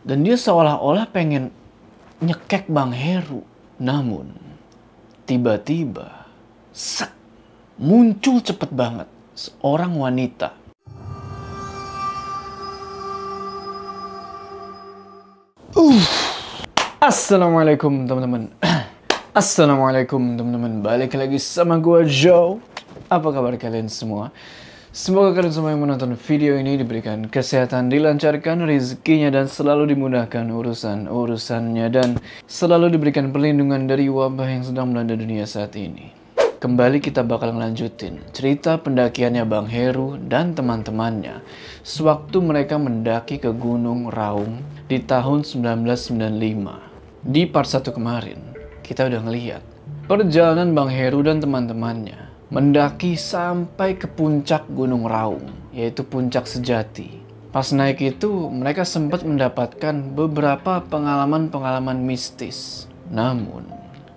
Dan dia seolah-olah pengen nyekek Bang Heru. Namun, tiba-tiba, sek, muncul cepet banget seorang wanita. Uh. Assalamualaikum teman-teman. Assalamualaikum teman-teman. Balik lagi sama gue Joe. Apa kabar kalian semua? Semoga kalian semua yang menonton video ini diberikan kesehatan, dilancarkan rezekinya dan selalu dimudahkan urusan-urusannya dan selalu diberikan perlindungan dari wabah yang sedang melanda dunia saat ini. Kembali kita bakal ngelanjutin cerita pendakiannya Bang Heru dan teman-temannya sewaktu mereka mendaki ke Gunung Raung di tahun 1995. Di part 1 kemarin, kita udah ngeliat perjalanan Bang Heru dan teman-temannya mendaki sampai ke puncak Gunung Raung, yaitu puncak sejati. Pas naik itu, mereka sempat mendapatkan beberapa pengalaman-pengalaman mistis. Namun,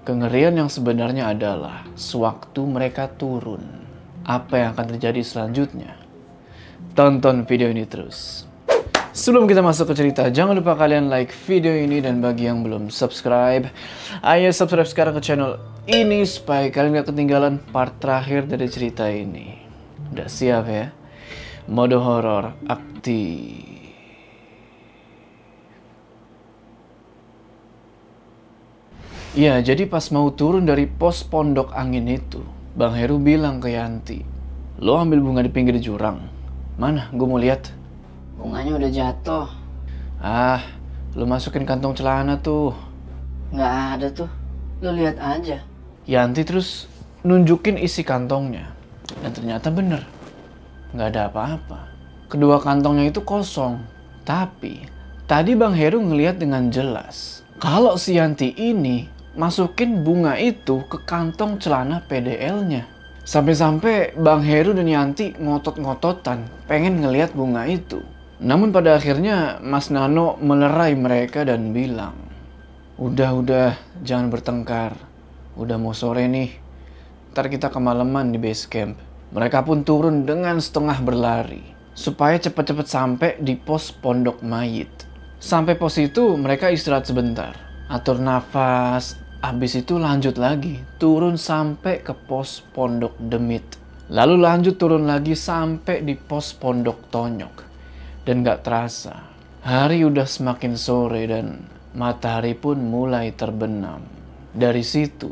kengerian yang sebenarnya adalah sewaktu mereka turun. Apa yang akan terjadi selanjutnya? Tonton video ini terus. Sebelum kita masuk ke cerita, jangan lupa kalian like video ini dan bagi yang belum subscribe, ayo subscribe sekarang ke channel ini supaya kalian gak ketinggalan part terakhir dari cerita ini. Udah siap ya? Mode horor aktif. Ya, jadi pas mau turun dari pos pondok angin itu, Bang Heru bilang ke Yanti, Lo ambil bunga di pinggir jurang. Mana? Gue mau lihat. Bunganya udah jatuh. Ah, lu masukin kantong celana tuh. Nggak ada tuh. Lu lihat aja. Yanti terus nunjukin isi kantongnya. Dan ternyata bener. Nggak ada apa-apa. Kedua kantongnya itu kosong. Tapi, tadi Bang Heru ngeliat dengan jelas. Kalau si Yanti ini masukin bunga itu ke kantong celana PDL-nya. Sampai-sampai Bang Heru dan Yanti ngotot-ngototan pengen ngeliat bunga itu. Namun pada akhirnya Mas Nano melerai mereka dan bilang, Udah-udah, jangan bertengkar. Udah mau sore nih. Ntar kita kemalaman di base camp. Mereka pun turun dengan setengah berlari. Supaya cepat-cepat sampai di pos pondok mayit. Sampai pos itu mereka istirahat sebentar. Atur nafas. Habis itu lanjut lagi. Turun sampai ke pos pondok demit. Lalu lanjut turun lagi sampai di pos pondok tonyok. Dan gak terasa, hari udah semakin sore dan matahari pun mulai terbenam. Dari situ,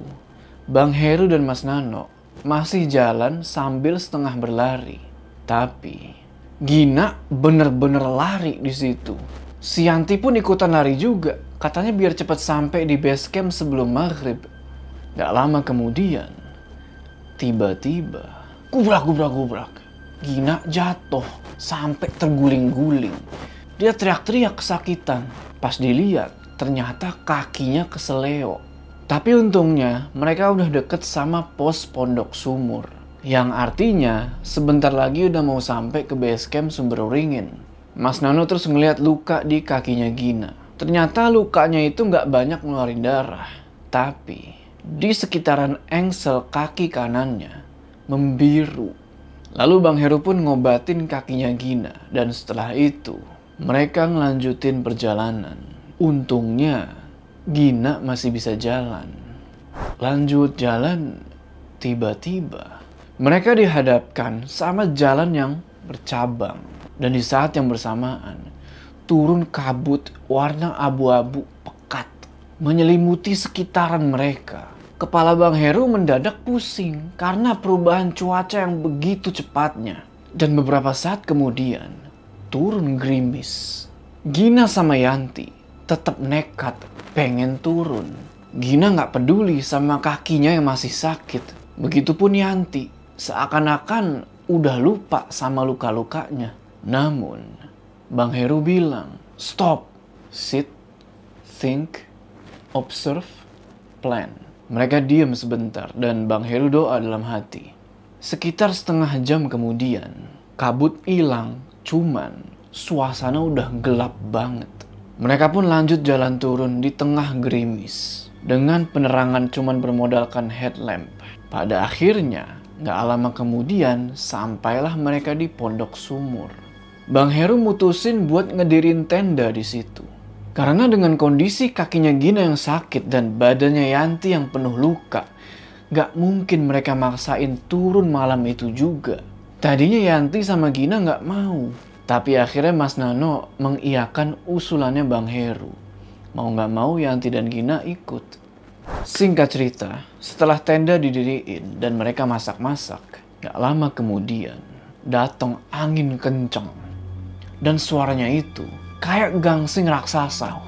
Bang Heru dan Mas Nano masih jalan sambil setengah berlari. Tapi, Gina bener-bener lari di situ. Si Yanti pun ikutan lari juga. Katanya biar cepat sampai di base camp sebelum maghrib. Gak lama kemudian, tiba-tiba, gubrak, gubrak, gubrak. Gina jatuh sampai terguling-guling. Dia teriak-teriak kesakitan. Pas dilihat, ternyata kakinya keseleo. Tapi untungnya mereka udah deket sama pos pondok sumur. Yang artinya sebentar lagi udah mau sampai ke base camp sumber uringin. Mas Nano terus ngeliat luka di kakinya Gina. Ternyata lukanya itu nggak banyak ngeluarin darah. Tapi di sekitaran engsel kaki kanannya membiru Lalu Bang Heru pun ngobatin kakinya Gina dan setelah itu mereka ngelanjutin perjalanan. Untungnya Gina masih bisa jalan. Lanjut jalan, tiba-tiba mereka dihadapkan sama jalan yang bercabang. Dan di saat yang bersamaan, turun kabut warna abu-abu pekat menyelimuti sekitaran mereka. Kepala Bang Heru mendadak pusing karena perubahan cuaca yang begitu cepatnya. Dan beberapa saat kemudian, turun gerimis. Gina sama Yanti tetap nekat pengen turun. Gina nggak peduli sama kakinya yang masih sakit. Begitupun Yanti, seakan-akan udah lupa sama luka-lukanya. Namun, Bang Heru bilang, stop, sit, think, observe, plan. Mereka diam sebentar dan Bang Heru doa dalam hati. Sekitar setengah jam kemudian, kabut hilang, cuman suasana udah gelap banget. Mereka pun lanjut jalan turun di tengah gerimis. Dengan penerangan cuman bermodalkan headlamp. Pada akhirnya, gak lama kemudian, sampailah mereka di pondok sumur. Bang Heru mutusin buat ngedirin tenda di situ. Karena dengan kondisi kakinya Gina yang sakit dan badannya Yanti yang penuh luka, gak mungkin mereka maksain turun malam itu juga. Tadinya Yanti sama Gina gak mau, tapi akhirnya Mas Nano mengiyakan usulannya Bang Heru. Mau gak mau Yanti dan Gina ikut. Singkat cerita, setelah tenda didiriin dan mereka masak-masak, gak lama kemudian datang angin kencang. Dan suaranya itu kayak gangsing raksasa.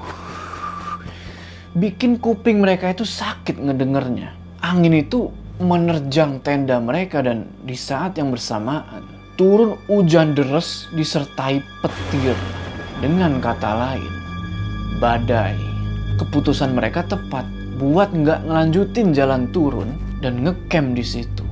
Bikin kuping mereka itu sakit ngedengernya. Angin itu menerjang tenda mereka dan di saat yang bersamaan turun hujan deras disertai petir. Dengan kata lain, badai. Keputusan mereka tepat buat nggak ngelanjutin jalan turun dan ngecamp di situ.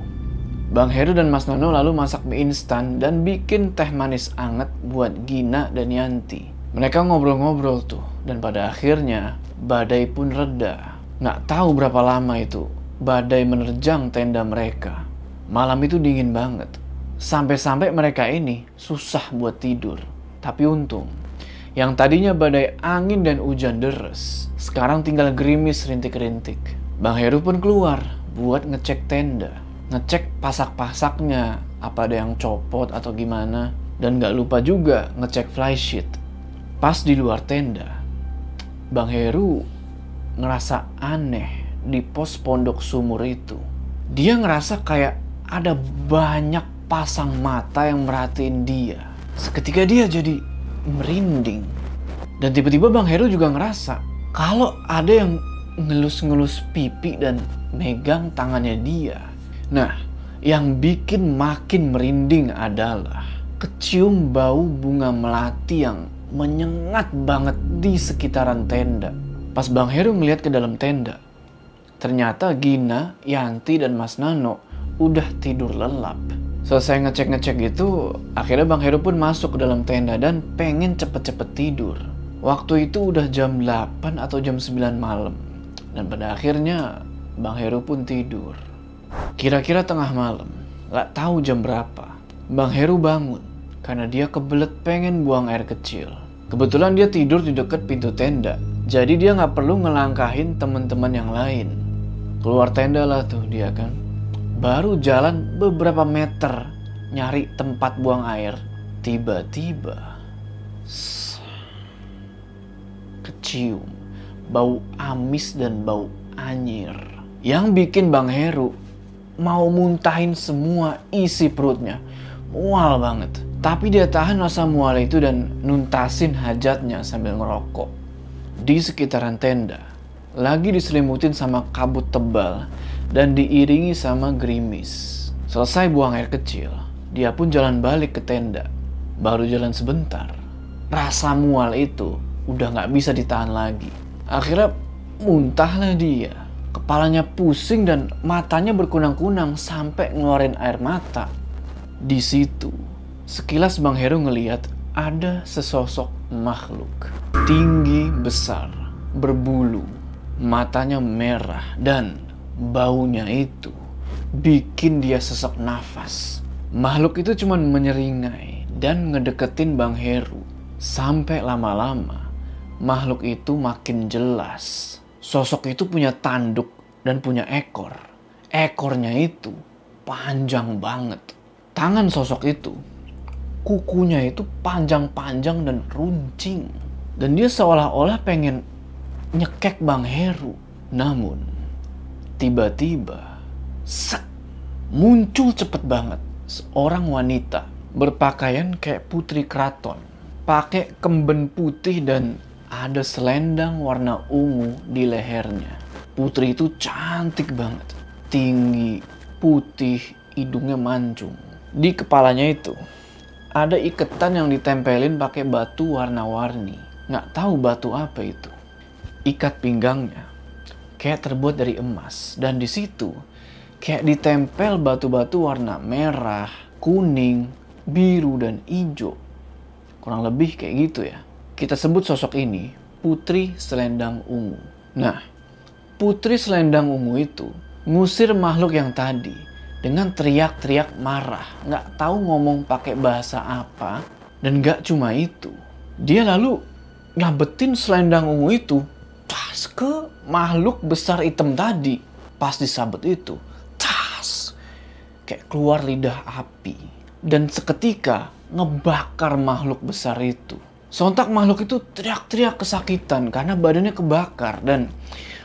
Bang Heru dan Mas Nono lalu masak mie instan dan bikin teh manis anget buat Gina dan Yanti. Mereka ngobrol-ngobrol tuh dan pada akhirnya badai pun reda. Nggak tahu berapa lama itu badai menerjang tenda mereka. Malam itu dingin banget. Sampai-sampai mereka ini susah buat tidur. Tapi untung, yang tadinya badai angin dan hujan deras, sekarang tinggal gerimis rintik-rintik. Bang Heru pun keluar buat ngecek tenda ngecek pasak-pasaknya apa ada yang copot atau gimana dan gak lupa juga ngecek flysheet pas di luar tenda Bang Heru ngerasa aneh di pos pondok sumur itu. Dia ngerasa kayak ada banyak pasang mata yang merhatiin dia. Seketika dia jadi merinding. Dan tiba-tiba Bang Heru juga ngerasa kalau ada yang ngelus-ngelus pipi dan megang tangannya dia. Nah, yang bikin makin merinding adalah kecium bau bunga melati yang menyengat banget di sekitaran tenda. Pas Bang Heru melihat ke dalam tenda, ternyata Gina, Yanti, dan Mas Nano udah tidur lelap. Selesai ngecek-ngecek gitu, akhirnya Bang Heru pun masuk ke dalam tenda dan pengen cepet-cepet tidur. Waktu itu udah jam 8 atau jam 9 malam. Dan pada akhirnya Bang Heru pun tidur. Kira-kira tengah malam, gak tahu jam berapa, Bang Heru bangun karena dia kebelet pengen buang air kecil. Kebetulan dia tidur di dekat pintu tenda, jadi dia gak perlu ngelangkahin teman-teman yang lain. Keluar tenda lah tuh dia kan. Baru jalan beberapa meter nyari tempat buang air. Tiba-tiba kecium bau amis dan bau anyir. Yang bikin Bang Heru mau muntahin semua isi perutnya. Mual banget. Tapi dia tahan rasa mual itu dan nuntasin hajatnya sambil ngerokok. Di sekitaran tenda, lagi diselimutin sama kabut tebal dan diiringi sama gerimis. Selesai buang air kecil, dia pun jalan balik ke tenda. Baru jalan sebentar, rasa mual itu udah gak bisa ditahan lagi. Akhirnya muntahlah dia. Kepalanya pusing dan matanya berkunang-kunang sampai ngeluarin air mata. Di situ, sekilas Bang Heru ngeliat ada sesosok makhluk. Tinggi besar, berbulu, matanya merah dan baunya itu bikin dia sesak nafas. Makhluk itu cuma menyeringai dan ngedeketin Bang Heru. Sampai lama-lama, makhluk itu makin jelas Sosok itu punya tanduk dan punya ekor. Ekornya itu panjang banget. Tangan sosok itu, kukunya itu panjang-panjang dan runcing. Dan dia seolah-olah pengen nyekek Bang Heru. Namun, tiba-tiba, sek, muncul cepet banget seorang wanita berpakaian kayak putri keraton. Pakai kemben putih dan ada selendang warna ungu di lehernya. Putri itu cantik banget. Tinggi, putih, hidungnya mancung. Di kepalanya itu ada iketan yang ditempelin pakai batu warna-warni. Nggak tahu batu apa itu. Ikat pinggangnya kayak terbuat dari emas. Dan di situ kayak ditempel batu-batu warna merah, kuning, biru, dan hijau. Kurang lebih kayak gitu ya. Kita sebut sosok ini Putri Selendang Ungu. Nah, Putri Selendang Ungu itu ngusir makhluk yang tadi dengan teriak-teriak marah. Nggak tahu ngomong pakai bahasa apa. Dan nggak cuma itu. Dia lalu nyabetin selendang ungu itu tas ke makhluk besar hitam tadi. Pas disabet itu, tas kayak keluar lidah api dan seketika ngebakar makhluk besar itu. Sontak makhluk itu teriak-teriak kesakitan karena badannya kebakar dan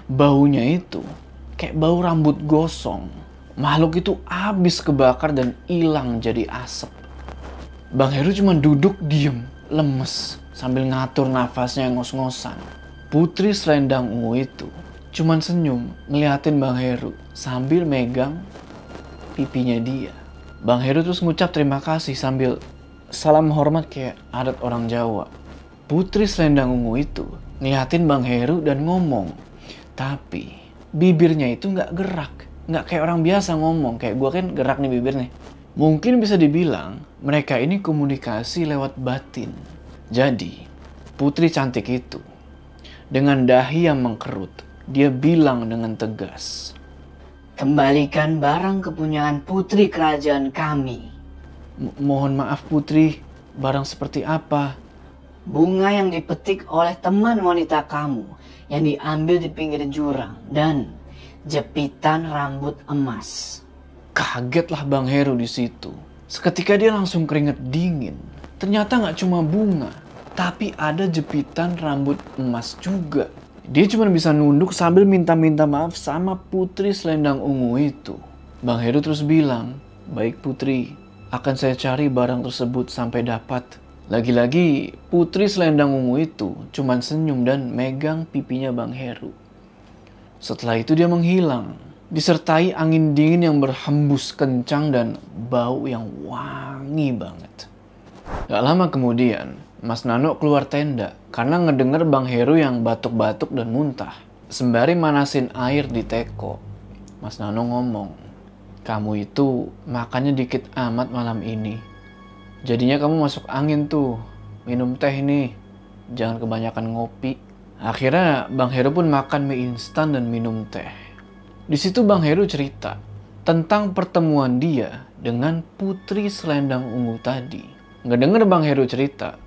baunya itu kayak bau rambut gosong. Makhluk itu habis kebakar dan hilang jadi asap. Bang Heru cuma duduk diem, lemes, sambil ngatur nafasnya ngos-ngosan. Putri selendang ungu itu cuman senyum ngeliatin Bang Heru sambil megang pipinya dia. Bang Heru terus ngucap terima kasih sambil salam hormat kayak adat orang Jawa. Putri selendang ungu itu ngeliatin Bang Heru dan ngomong. Tapi bibirnya itu nggak gerak. Nggak kayak orang biasa ngomong. Kayak gue kan gerak nih bibirnya. Mungkin bisa dibilang mereka ini komunikasi lewat batin. Jadi, putri cantik itu dengan dahi yang mengkerut, dia bilang dengan tegas, Kembalikan barang kepunyaan putri kerajaan kami. Mohon maaf putri, barang seperti apa? Bunga yang dipetik oleh teman wanita kamu yang diambil di pinggir jurang dan jepitan rambut emas. Kagetlah Bang Heru di situ. Seketika dia langsung keringet dingin. Ternyata nggak cuma bunga, tapi ada jepitan rambut emas juga. Dia cuma bisa nunduk sambil minta-minta maaf sama putri selendang ungu itu. Bang Heru terus bilang, baik putri, akan saya cari barang tersebut sampai dapat. Lagi-lagi putri selendang ungu itu cuma senyum dan megang pipinya Bang Heru. Setelah itu dia menghilang, disertai angin dingin yang berhembus kencang dan bau yang wangi banget. Gak lama kemudian, Mas Nano keluar tenda karena ngedenger Bang Heru yang batuk-batuk dan muntah. Sembari manasin air di teko. Mas Nano ngomong, kamu itu makannya dikit amat malam ini. Jadinya kamu masuk angin tuh, minum teh nih. Jangan kebanyakan ngopi. Akhirnya Bang Heru pun makan mie instan dan minum teh. Di situ Bang Heru cerita tentang pertemuan dia dengan putri selendang ungu tadi. Ngedenger Bang Heru cerita,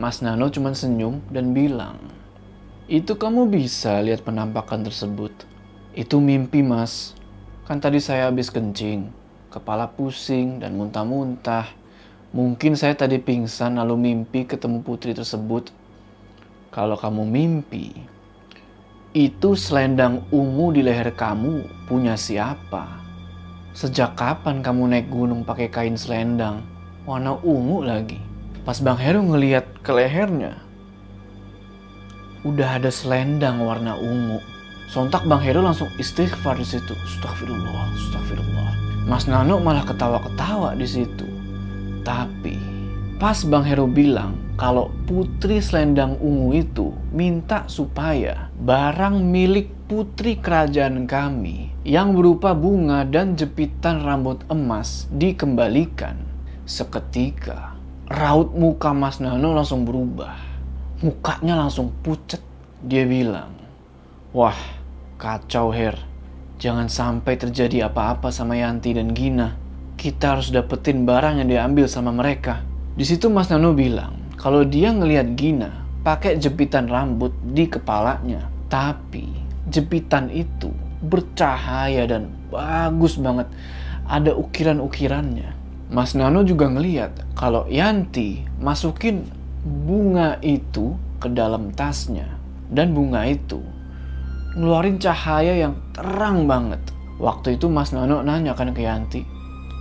Mas Nano cuma senyum dan bilang, itu kamu bisa lihat penampakan tersebut. Itu mimpi mas. Kan tadi saya habis kencing, kepala pusing dan muntah-muntah. Mungkin saya tadi pingsan lalu mimpi ketemu putri tersebut. Kalau kamu mimpi, itu selendang ungu di leher kamu punya siapa? Sejak kapan kamu naik gunung pakai kain selendang? Warna ungu lagi. Pas Bang Heru ngeliat ke lehernya, udah ada selendang warna ungu. Sontak Bang Heru langsung istighfar di situ. Astagfirullah, astagfirullah. Mas Nano malah ketawa-ketawa di situ. Tapi pas Bang Heru bilang kalau putri selendang ungu itu minta supaya barang milik putri kerajaan kami yang berupa bunga dan jepitan rambut emas dikembalikan seketika raut muka Mas Nano langsung berubah. Mukanya langsung pucet. Dia bilang, Wah, kacau Her. Jangan sampai terjadi apa-apa sama Yanti dan Gina. Kita harus dapetin barang yang diambil sama mereka. Di situ Mas Nano bilang, kalau dia ngelihat Gina pakai jepitan rambut di kepalanya, tapi jepitan itu bercahaya dan bagus banget. Ada ukiran-ukirannya. Mas Nano juga ngeliat kalau Yanti masukin bunga itu ke dalam tasnya. Dan bunga itu ngeluarin cahaya yang terang banget. Waktu itu Mas Nano nanya kan ke Yanti,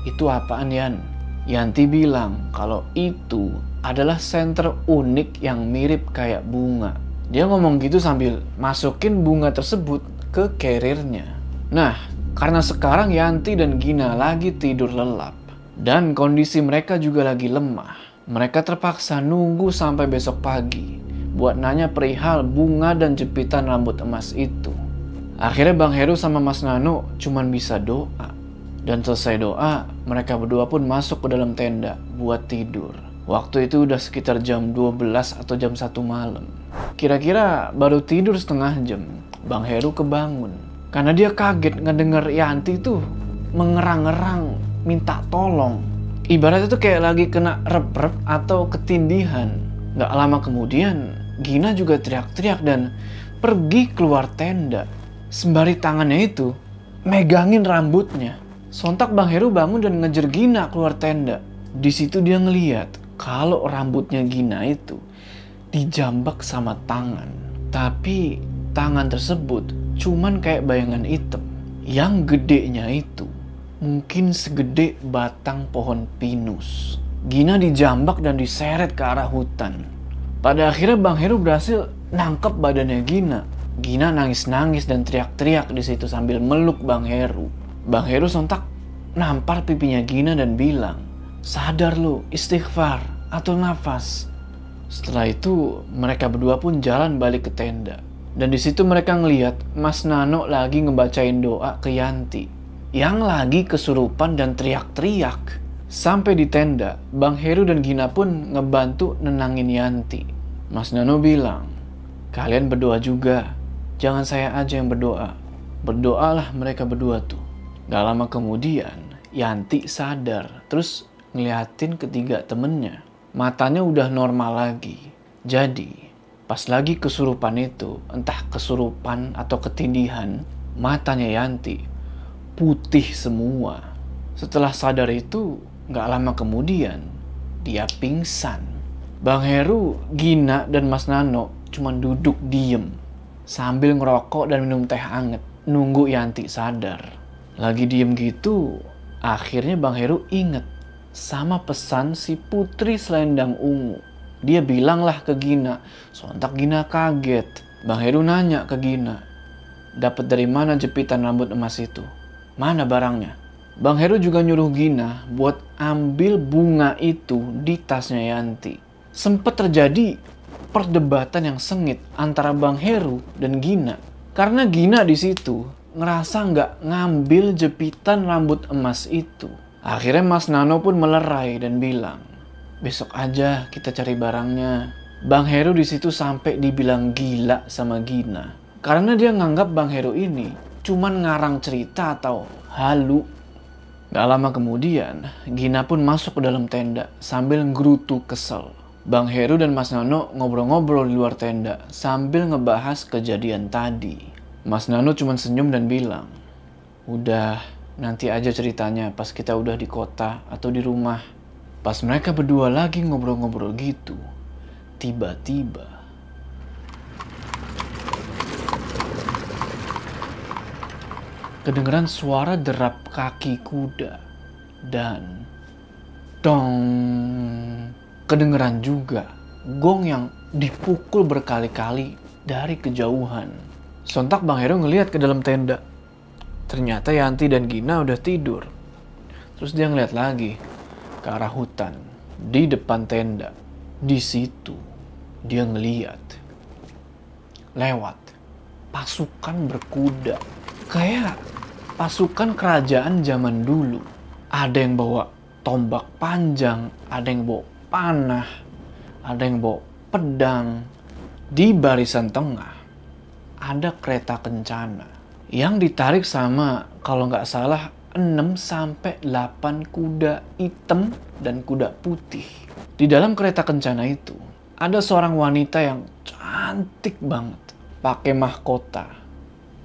itu apaan Yan? Yanti bilang kalau itu adalah senter unik yang mirip kayak bunga. Dia ngomong gitu sambil masukin bunga tersebut ke carriernya. Nah, karena sekarang Yanti dan Gina lagi tidur lelap, dan kondisi mereka juga lagi lemah. Mereka terpaksa nunggu sampai besok pagi buat nanya perihal bunga dan jepitan rambut emas itu. Akhirnya Bang Heru sama Mas Nano cuman bisa doa. Dan selesai doa, mereka berdua pun masuk ke dalam tenda buat tidur. Waktu itu udah sekitar jam 12 atau jam 1 malam. Kira-kira baru tidur setengah jam, Bang Heru kebangun. Karena dia kaget ngedenger Yanti tuh mengerang-ngerang minta tolong. Ibaratnya tuh kayak lagi kena rep-rep atau ketindihan. Gak lama kemudian, Gina juga teriak-teriak dan pergi keluar tenda. Sembari tangannya itu megangin rambutnya. Sontak Bang Heru bangun dan ngejar Gina keluar tenda. Di situ dia ngeliat kalau rambutnya Gina itu dijambak sama tangan. Tapi tangan tersebut cuman kayak bayangan hitam. Yang gedenya itu mungkin segede batang pohon pinus. Gina dijambak dan diseret ke arah hutan. Pada akhirnya Bang Heru berhasil nangkep badannya Gina. Gina nangis-nangis dan teriak-teriak di situ sambil meluk Bang Heru. Bang Heru sontak nampar pipinya Gina dan bilang, Sadar lu, istighfar, atau nafas. Setelah itu, mereka berdua pun jalan balik ke tenda. Dan di situ mereka ngeliat Mas Nano lagi ngebacain doa ke Yanti. Yang lagi kesurupan dan teriak-teriak. Sampai di tenda, Bang Heru dan Gina pun ngebantu nenangin Yanti. Mas Nano bilang, kalian berdoa juga. Jangan saya aja yang berdoa. Berdoalah mereka berdua tuh. Gak lama kemudian, Yanti sadar. Terus ngeliatin ketiga temennya matanya udah normal lagi. Jadi, pas lagi kesurupan itu, entah kesurupan atau ketindihan, matanya Yanti putih semua. Setelah sadar itu, gak lama kemudian, dia pingsan. Bang Heru, Gina, dan Mas Nano cuma duduk diem sambil ngerokok dan minum teh anget, nunggu Yanti sadar. Lagi diem gitu, akhirnya Bang Heru inget sama pesan si putri selendang ungu. Dia bilanglah ke Gina, sontak Gina kaget. Bang Heru nanya ke Gina, dapat dari mana jepitan rambut emas itu? Mana barangnya? Bang Heru juga nyuruh Gina buat ambil bunga itu di tasnya Yanti. Sempat terjadi perdebatan yang sengit antara Bang Heru dan Gina. Karena Gina di situ ngerasa nggak ngambil jepitan rambut emas itu. Akhirnya Mas Nano pun melerai dan bilang, besok aja kita cari barangnya. Bang Heru di situ sampai dibilang gila sama Gina. Karena dia nganggap Bang Heru ini cuman ngarang cerita atau halu. Gak lama kemudian, Gina pun masuk ke dalam tenda sambil ngerutu kesel. Bang Heru dan Mas Nano ngobrol-ngobrol di luar tenda sambil ngebahas kejadian tadi. Mas Nano cuma senyum dan bilang, Udah, Nanti aja ceritanya pas kita udah di kota atau di rumah. Pas mereka berdua lagi ngobrol-ngobrol gitu, tiba-tiba kedengeran suara derap kaki kuda dan dong kedengeran juga gong yang dipukul berkali-kali dari kejauhan. Sontak Bang Hero ngeliat ke dalam tenda Ternyata Yanti dan Gina udah tidur. Terus dia ngeliat lagi ke arah hutan di depan tenda. Di situ dia ngeliat lewat pasukan berkuda. Kayak pasukan kerajaan zaman dulu. Ada yang bawa tombak panjang, ada yang bawa panah, ada yang bawa pedang. Di barisan tengah ada kereta kencana yang ditarik sama kalau nggak salah 6 sampai 8 kuda hitam dan kuda putih. Di dalam kereta kencana itu ada seorang wanita yang cantik banget, pakai mahkota,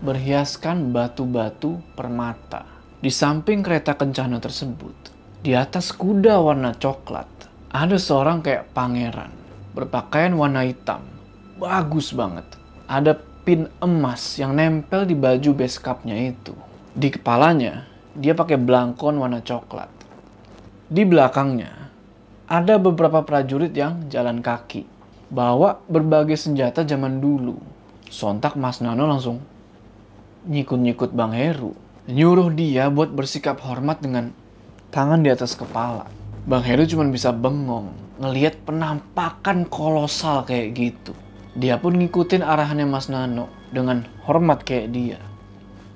berhiaskan batu-batu permata. Di samping kereta kencana tersebut, di atas kuda warna coklat, ada seorang kayak pangeran, berpakaian warna hitam. Bagus banget. Ada pin emas yang nempel di baju beskapnya itu. Di kepalanya, dia pakai belangkon warna coklat. Di belakangnya, ada beberapa prajurit yang jalan kaki. Bawa berbagai senjata zaman dulu. Sontak Mas Nano langsung nyikut-nyikut Bang Heru. Nyuruh dia buat bersikap hormat dengan tangan di atas kepala. Bang Heru cuma bisa bengong ngelihat penampakan kolosal kayak gitu. Dia pun ngikutin arahannya Mas Nano dengan hormat kayak dia.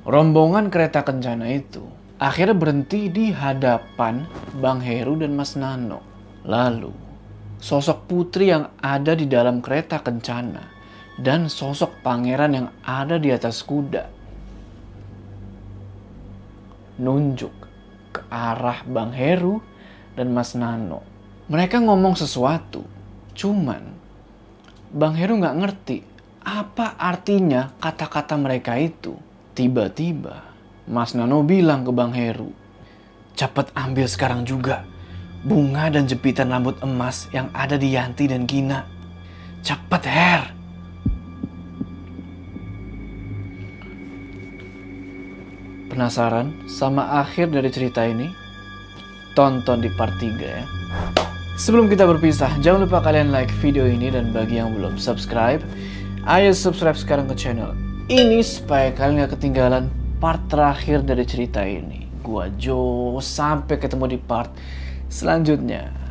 Rombongan kereta kencana itu akhirnya berhenti di hadapan Bang Heru dan Mas Nano. Lalu, sosok putri yang ada di dalam kereta kencana dan sosok pangeran yang ada di atas kuda nunjuk ke arah Bang Heru dan Mas Nano. Mereka ngomong sesuatu, cuman Bang Heru nggak ngerti apa artinya kata-kata mereka itu. Tiba-tiba Mas Nano bilang ke Bang Heru, cepet ambil sekarang juga bunga dan jepitan rambut emas yang ada di Yanti dan Gina. Cepet Her! Penasaran sama akhir dari cerita ini? Tonton di part 3 ya. Sebelum kita berpisah, jangan lupa kalian like video ini dan bagi yang belum subscribe, ayo subscribe sekarang ke channel ini supaya kalian gak ketinggalan part terakhir dari cerita ini. Gua Jo, sampai ketemu di part selanjutnya.